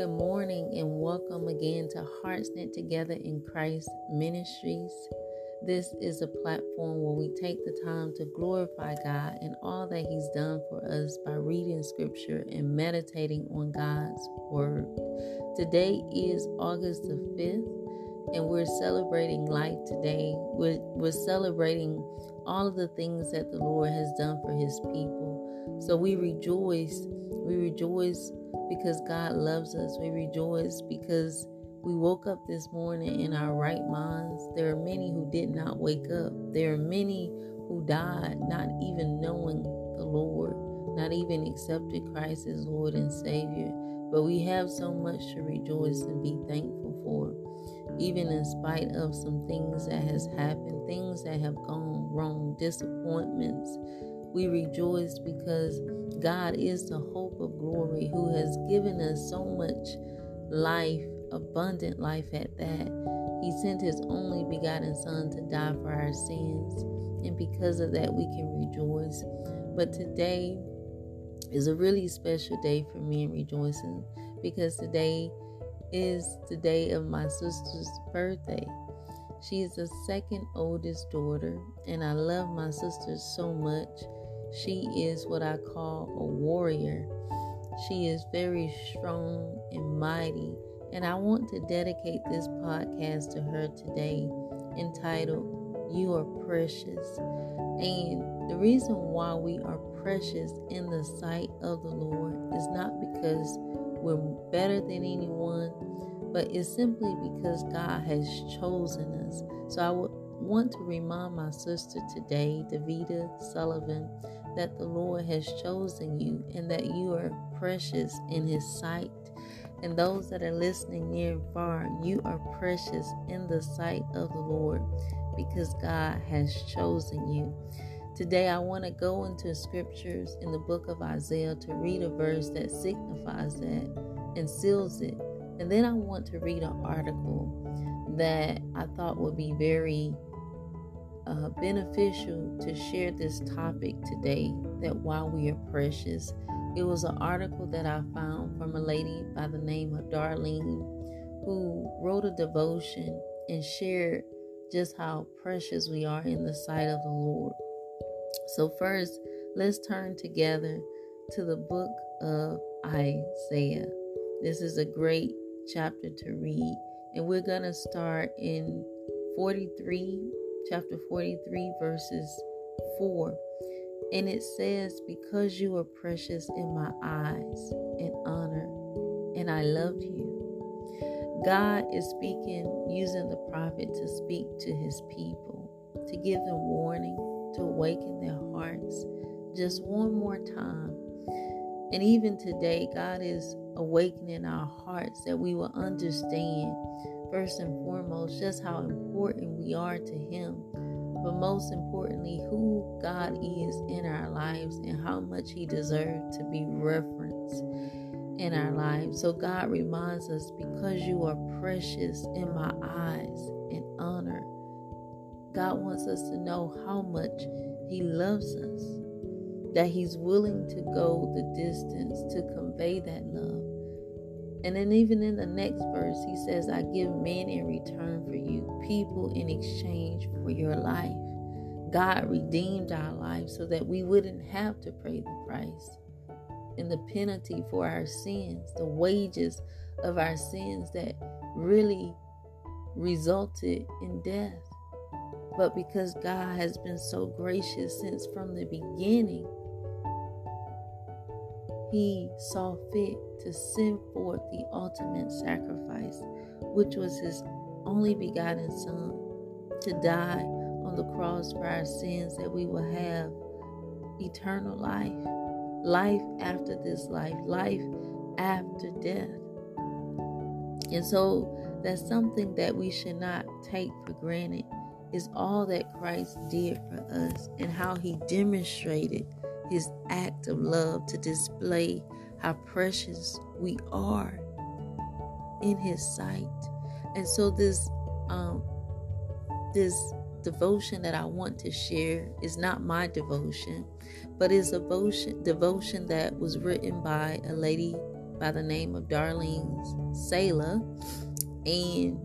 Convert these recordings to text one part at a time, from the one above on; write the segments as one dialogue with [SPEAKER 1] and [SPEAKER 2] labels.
[SPEAKER 1] Good morning and welcome again to Hearts Knit Together in Christ Ministries. This is a platform where we take the time to glorify God and all that He's done for us by reading scripture and meditating on God's Word. Today is August the 5th, and we're celebrating life today. We're, we're celebrating all of the things that the Lord has done for His people. So we rejoice. We rejoice because God loves us. We rejoice because we woke up this morning in our right minds. There are many who did not wake up. There are many who died not even knowing the Lord, not even accepted Christ as Lord and Savior. But we have so much to rejoice and be thankful for. Even in spite of some things that has happened, things that have gone wrong, disappointments, we rejoice because God is the hope of glory who has given us so much life, abundant life at that. He sent his only begotten Son to die for our sins, and because of that, we can rejoice. But today is a really special day for me in rejoicing because today is the day of my sister's birthday. She is the second oldest daughter, and I love my sister so much. She is what I call a warrior. She is very strong and mighty, and I want to dedicate this podcast to her today, entitled You Are Precious. And the reason why we are precious in the sight of the Lord is not because we're better than anyone, but it's simply because God has chosen us. So I would want to remind my sister today, Davida Sullivan, that the Lord has chosen you and that you are precious in His sight. And those that are listening near and far, you are precious in the sight of the Lord because God has chosen you. Today, I want to go into scriptures in the book of Isaiah to read a verse that signifies that and seals it. And then I want to read an article that I thought would be very uh, beneficial to share this topic today that while we are precious, it was an article that I found from a lady by the name of Darlene who wrote a devotion and shared just how precious we are in the sight of the Lord. So, first, let's turn together to the book of Isaiah. This is a great chapter to read, and we're going to start in 43 chapter 43, verses 4. And it says, Because you are precious in my eyes and honor, and I loved you. God is speaking using the prophet to speak to his people, to give them warning, to awaken their hearts just one more time. And even today, God is awakening our hearts that we will understand first and foremost, just how important we are to Him, but most importantly, who God is in our lives and how much He deserves to be referenced in our lives. So God reminds us, because you are precious in my eyes and honor, God wants us to know how much He loves us, that He's willing to go the distance to convey that love and then, even in the next verse, he says, I give men in return for you, people in exchange for your life. God redeemed our life so that we wouldn't have to pay the price. And the penalty for our sins, the wages of our sins that really resulted in death. But because God has been so gracious since from the beginning, he saw fit to send forth the ultimate sacrifice, which was his only begotten Son, to die on the cross for our sins that we will have eternal life, life after this life, life after death. And so that's something that we should not take for granted is all that Christ did for us and how he demonstrated his act of love to display how precious we are in his sight. And so this um this devotion that I want to share is not my devotion, but is a devotion devotion that was written by a lady by the name of Darlene Sala. And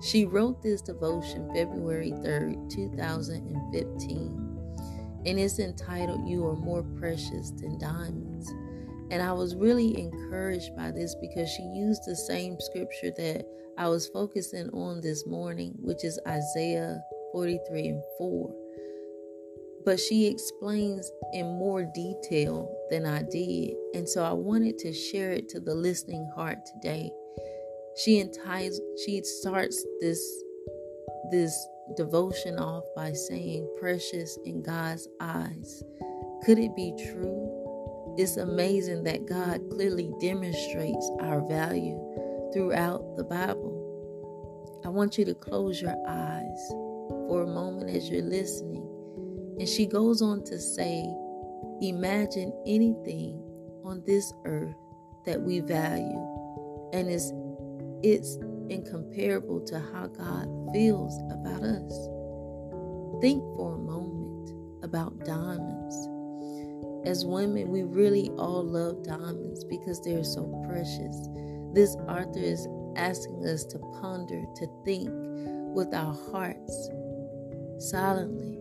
[SPEAKER 1] she wrote this devotion February 3rd, 2015. And it's entitled, You Are More Precious Than Diamonds. And I was really encouraged by this because she used the same scripture that I was focusing on this morning, which is Isaiah 43 and 4. But she explains in more detail than I did. And so I wanted to share it to the listening heart today. She entices, she starts this this devotion off by saying precious in God's eyes. Could it be true? It's amazing that God clearly demonstrates our value throughout the Bible. I want you to close your eyes for a moment as you're listening. And she goes on to say, Imagine anything on this earth that we value, and it's, it's incomparable to how God feels about us. Think for a moment about diamonds. As women, we really all love diamonds because they're so precious. This author is asking us to ponder, to think with our hearts silently.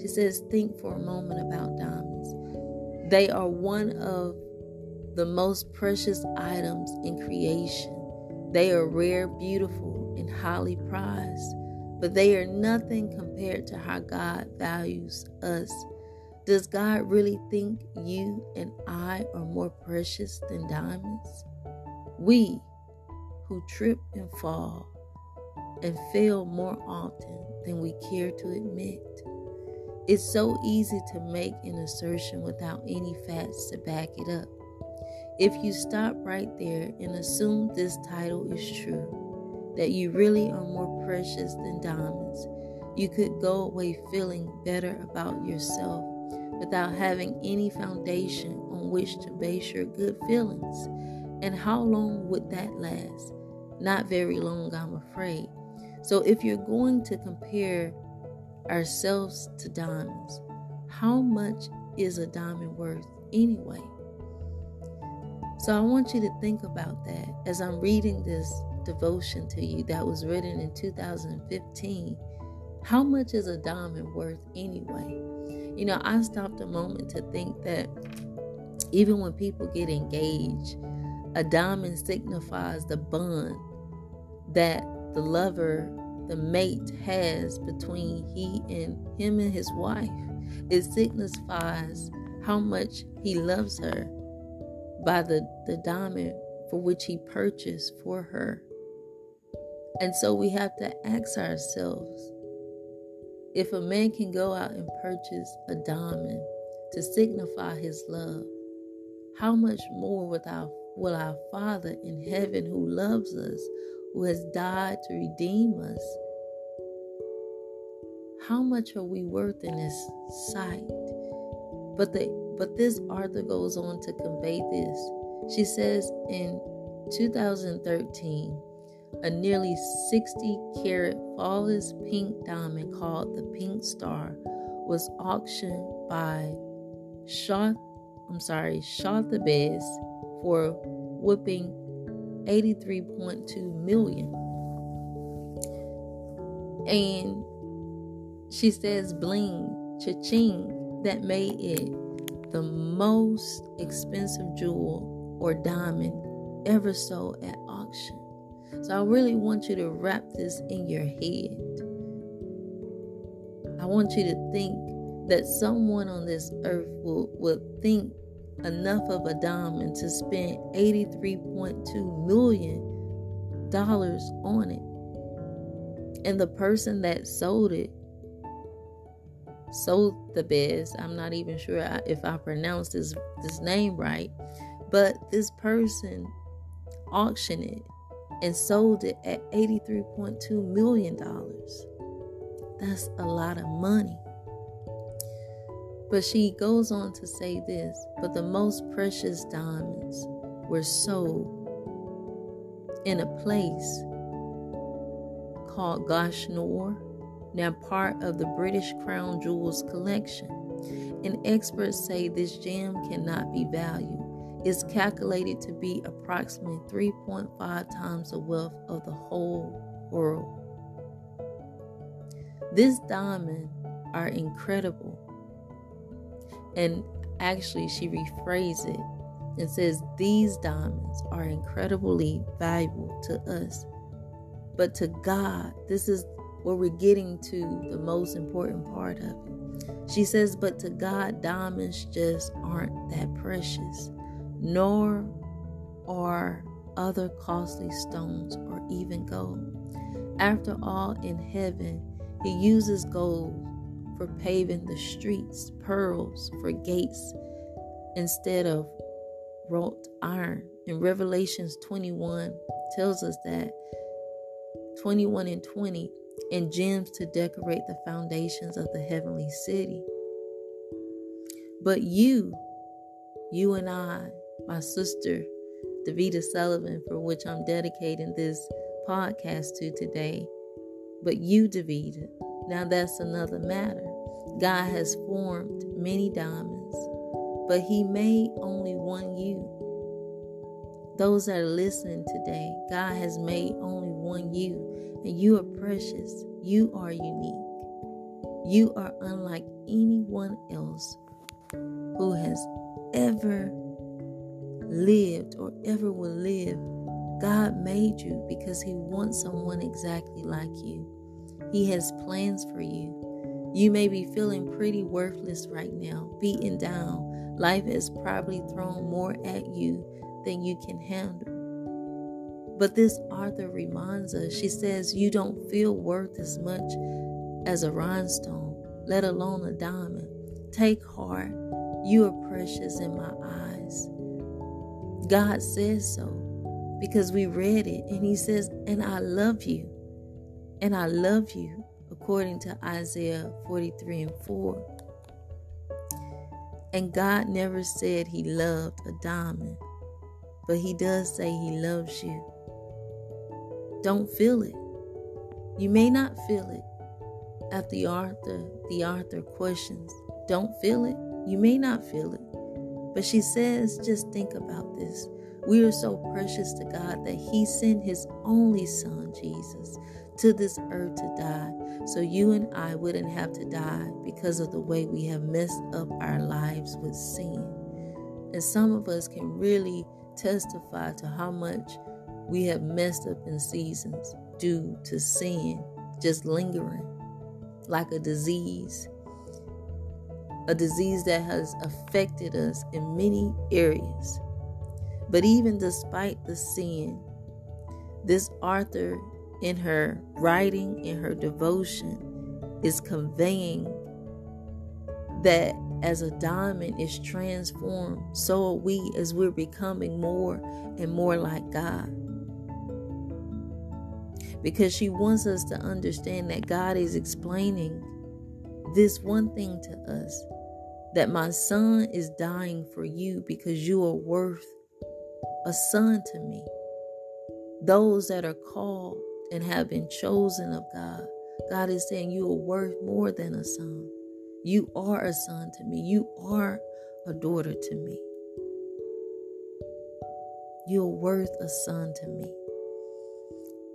[SPEAKER 1] She says, Think for a moment about diamonds. They are one of the most precious items in creation. They are rare, beautiful, and highly prized, but they are nothing compared to how God values us does God really think you and I are more precious than diamonds? We who trip and fall and fail more often than we care to admit. It's so easy to make an assertion without any facts to back it up. If you stop right there and assume this title is true, that you really are more precious than diamonds, you could go away feeling better about yourself without having any foundation on which to base your good feelings. And how long would that last? Not very long, I'm afraid. So, if you're going to compare ourselves to diamonds, how much is a diamond worth anyway? So, I want you to think about that as I'm reading this devotion to you that was written in 2015. How much is a diamond worth anyway? You know, I stopped a moment to think that even when people get engaged, a diamond signifies the bond that the lover, the mate has between he and him and his wife. It signifies how much he loves her by the, the diamond for which he purchased for her. And so we have to ask ourselves if a man can go out and purchase a diamond to signify his love, how much more will our, will our Father in heaven who loves us, who has died to redeem us, how much are we worth in his sight? But the but this author goes on to convey this. She says in 2013 a nearly 60 carat flawless pink diamond called the Pink Star was auctioned by Shaw, I'm sorry, Sotheby's for whooping 83.2 million. And she says bling, cha-ching, that made it the most expensive jewel or diamond ever sold at auction. So I really want you to wrap this in your head. I want you to think that someone on this earth will, will think enough of a diamond to spend $83.2 million on it. And the person that sold it sold the best. I'm not even sure if I pronounced this, this name right, but this person auctioned it and sold it at $83.2 million. That's a lot of money. But she goes on to say this but the most precious diamonds were sold in a place called Goshnore, now part of the British Crown Jewels collection. And experts say this gem cannot be valued It's calculated to be approximately 3.5 times the wealth of the whole world. This diamond are incredible. And actually, she rephrased it and says, These diamonds are incredibly valuable to us. But to God, this is where we're getting to the most important part of it. She says, But to God, diamonds just aren't that precious, nor are other costly stones or even gold. After all, in heaven, He uses gold for paving the streets, pearls for gates instead of wrought iron. In Revelations 21 tells us that 21 and 20 and gems to decorate the foundations of the heavenly city. But you, you and I, my sister, Davita Sullivan, for which I'm dedicating this podcast to today, but you, Davita, now that's another matter. God has formed many diamonds, but He made only one you. Those that are listening today, God has made only one you, and you are precious. You are unique. You are unlike anyone else who has ever lived or ever will live. God made you because He wants someone exactly like you. He has plans for you. You may be feeling pretty worthless right now, beaten down. Life has probably thrown more at you than you can handle. But this author reminds us, she says, you don't feel worth as much as a rhinestone, let alone a diamond. Take heart. You are precious in my eyes. God says so because we read it and He says, and I love you. And I love you according to Isaiah 43 and 4. And God never said He loved a diamond, but He does say He loves you. Don't feel it. You may not feel it. After the the author questions, don't feel it. You may not feel it. But she says, just think about this. We are so precious to God that He sent His only Son, Jesus, to this earth to die so you and I wouldn't have to die because of the way we have messed up our lives with sin. And some of us can really testify to how much we have messed up in seasons due to sin just lingering like a disease. A disease that has affected us in many areas. But even despite the sin, this author in her writing, in her devotion, is conveying that as a diamond is transformed, so are we as we're becoming more and more like God. Because she wants us to understand that God is explaining this one thing to us that my son is dying for you because you are worth a son to me. Those that are called and have been chosen of God. God is saying you are worth more than a son. You are a son to me. You are a daughter to me. You're worth a son to me.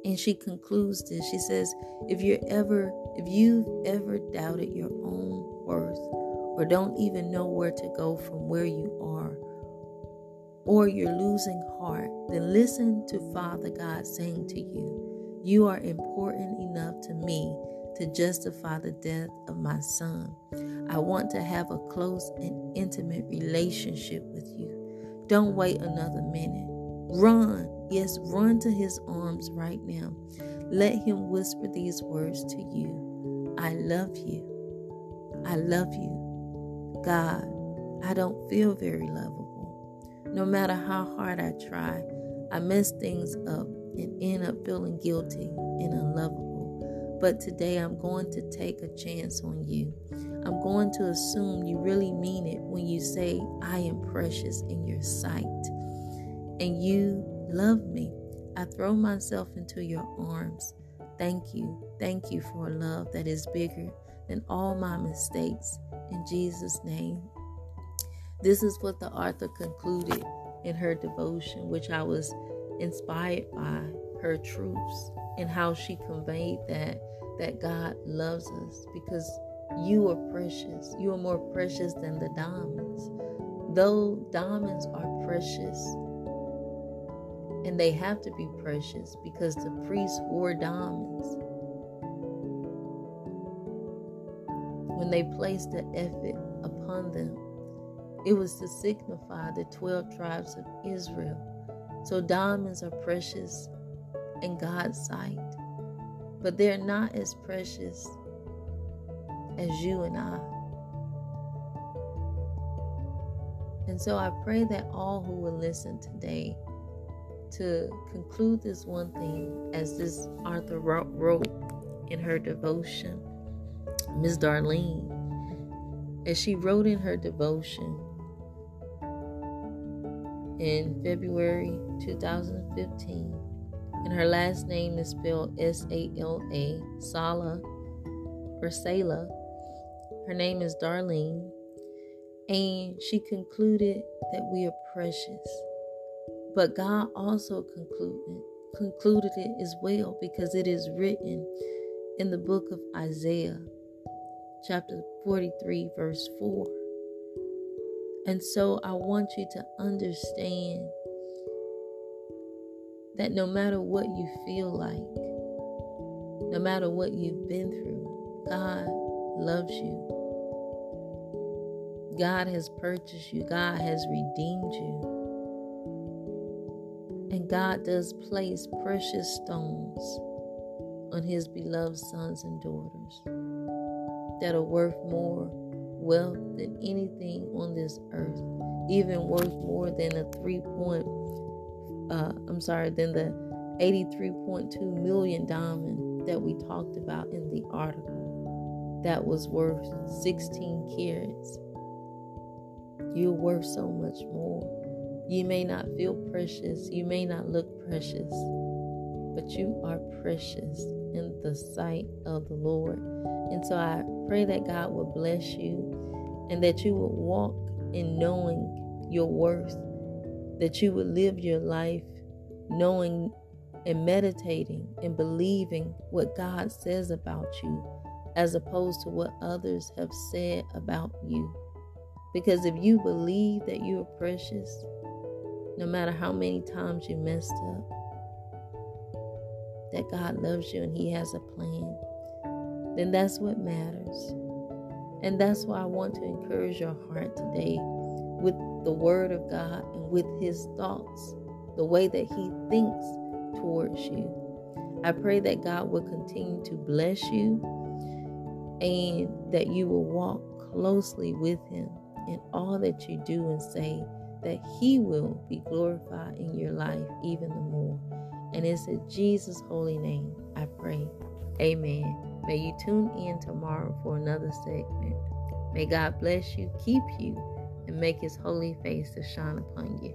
[SPEAKER 1] And she concludes this. She says, if you're ever, if you've ever doubted your own worth, or don't even know where to go from where you are, or you're losing heart, then listen to Father God saying to you, you are important enough to me to justify the death of my son. I want to have a close and intimate relationship with you. Don't wait another minute. Run, yes, run to his arms right now. Let him whisper these words to you I love you. I love you. God, I don't feel very lovable. No matter how hard I try, I mess things up and end up feeling guilty and unlovable. But today I'm going to take a chance on you. I'm going to assume you really mean it when you say, I am precious in your sight and you love me. I throw myself into your arms. Thank you. Thank you for a love that is bigger than all my mistakes. In Jesus' name. This is what the author concluded in her devotion, which I was inspired by her truths and how she conveyed that that God loves us because you are precious. You are more precious than the diamonds. Though diamonds are precious, and they have to be precious because the priests wore diamonds. When they placed the ephod upon them, it was to signify the 12 tribes of Israel. So diamonds are precious in God's sight, but they're not as precious as you and I. And so I pray that all who will listen today to conclude this one thing as this Arthur wrote in her devotion, Miss Darlene, as she wrote in her devotion in February 2015, and her last name is spelled S A L A, Sala or Sala. Her name is Darlene, and she concluded that we are precious but God also concluded concluded it as well because it is written in the book of Isaiah chapter 43 verse 4. And so I want you to understand that no matter what you feel like, no matter what you've been through, God loves you. God has purchased you. God has redeemed you. And God does place precious stones on his beloved sons and daughters that are worth more wealth than anything on this earth, even worth more than a three point, uh, I'm sorry, than the 83.2 million diamond that we talked about in the article that was worth 16 carats. You're worth so much more. You may not feel precious, you may not look precious, but you are precious in the sight of the Lord. And so I pray that God will bless you and that you will walk in knowing your worth, that you will live your life knowing and meditating and believing what God says about you as opposed to what others have said about you. Because if you believe that you are precious, no matter how many times you messed up, that God loves you and He has a plan, then that's what matters. And that's why I want to encourage your heart today with the Word of God and with His thoughts, the way that He thinks towards you. I pray that God will continue to bless you and that you will walk closely with Him in all that you do and say that He will be glorified in your life even the more. And it's in Jesus' holy name I pray. Amen. May you tune in tomorrow for another segment. May God bless you, keep you, and make His holy face to shine upon you.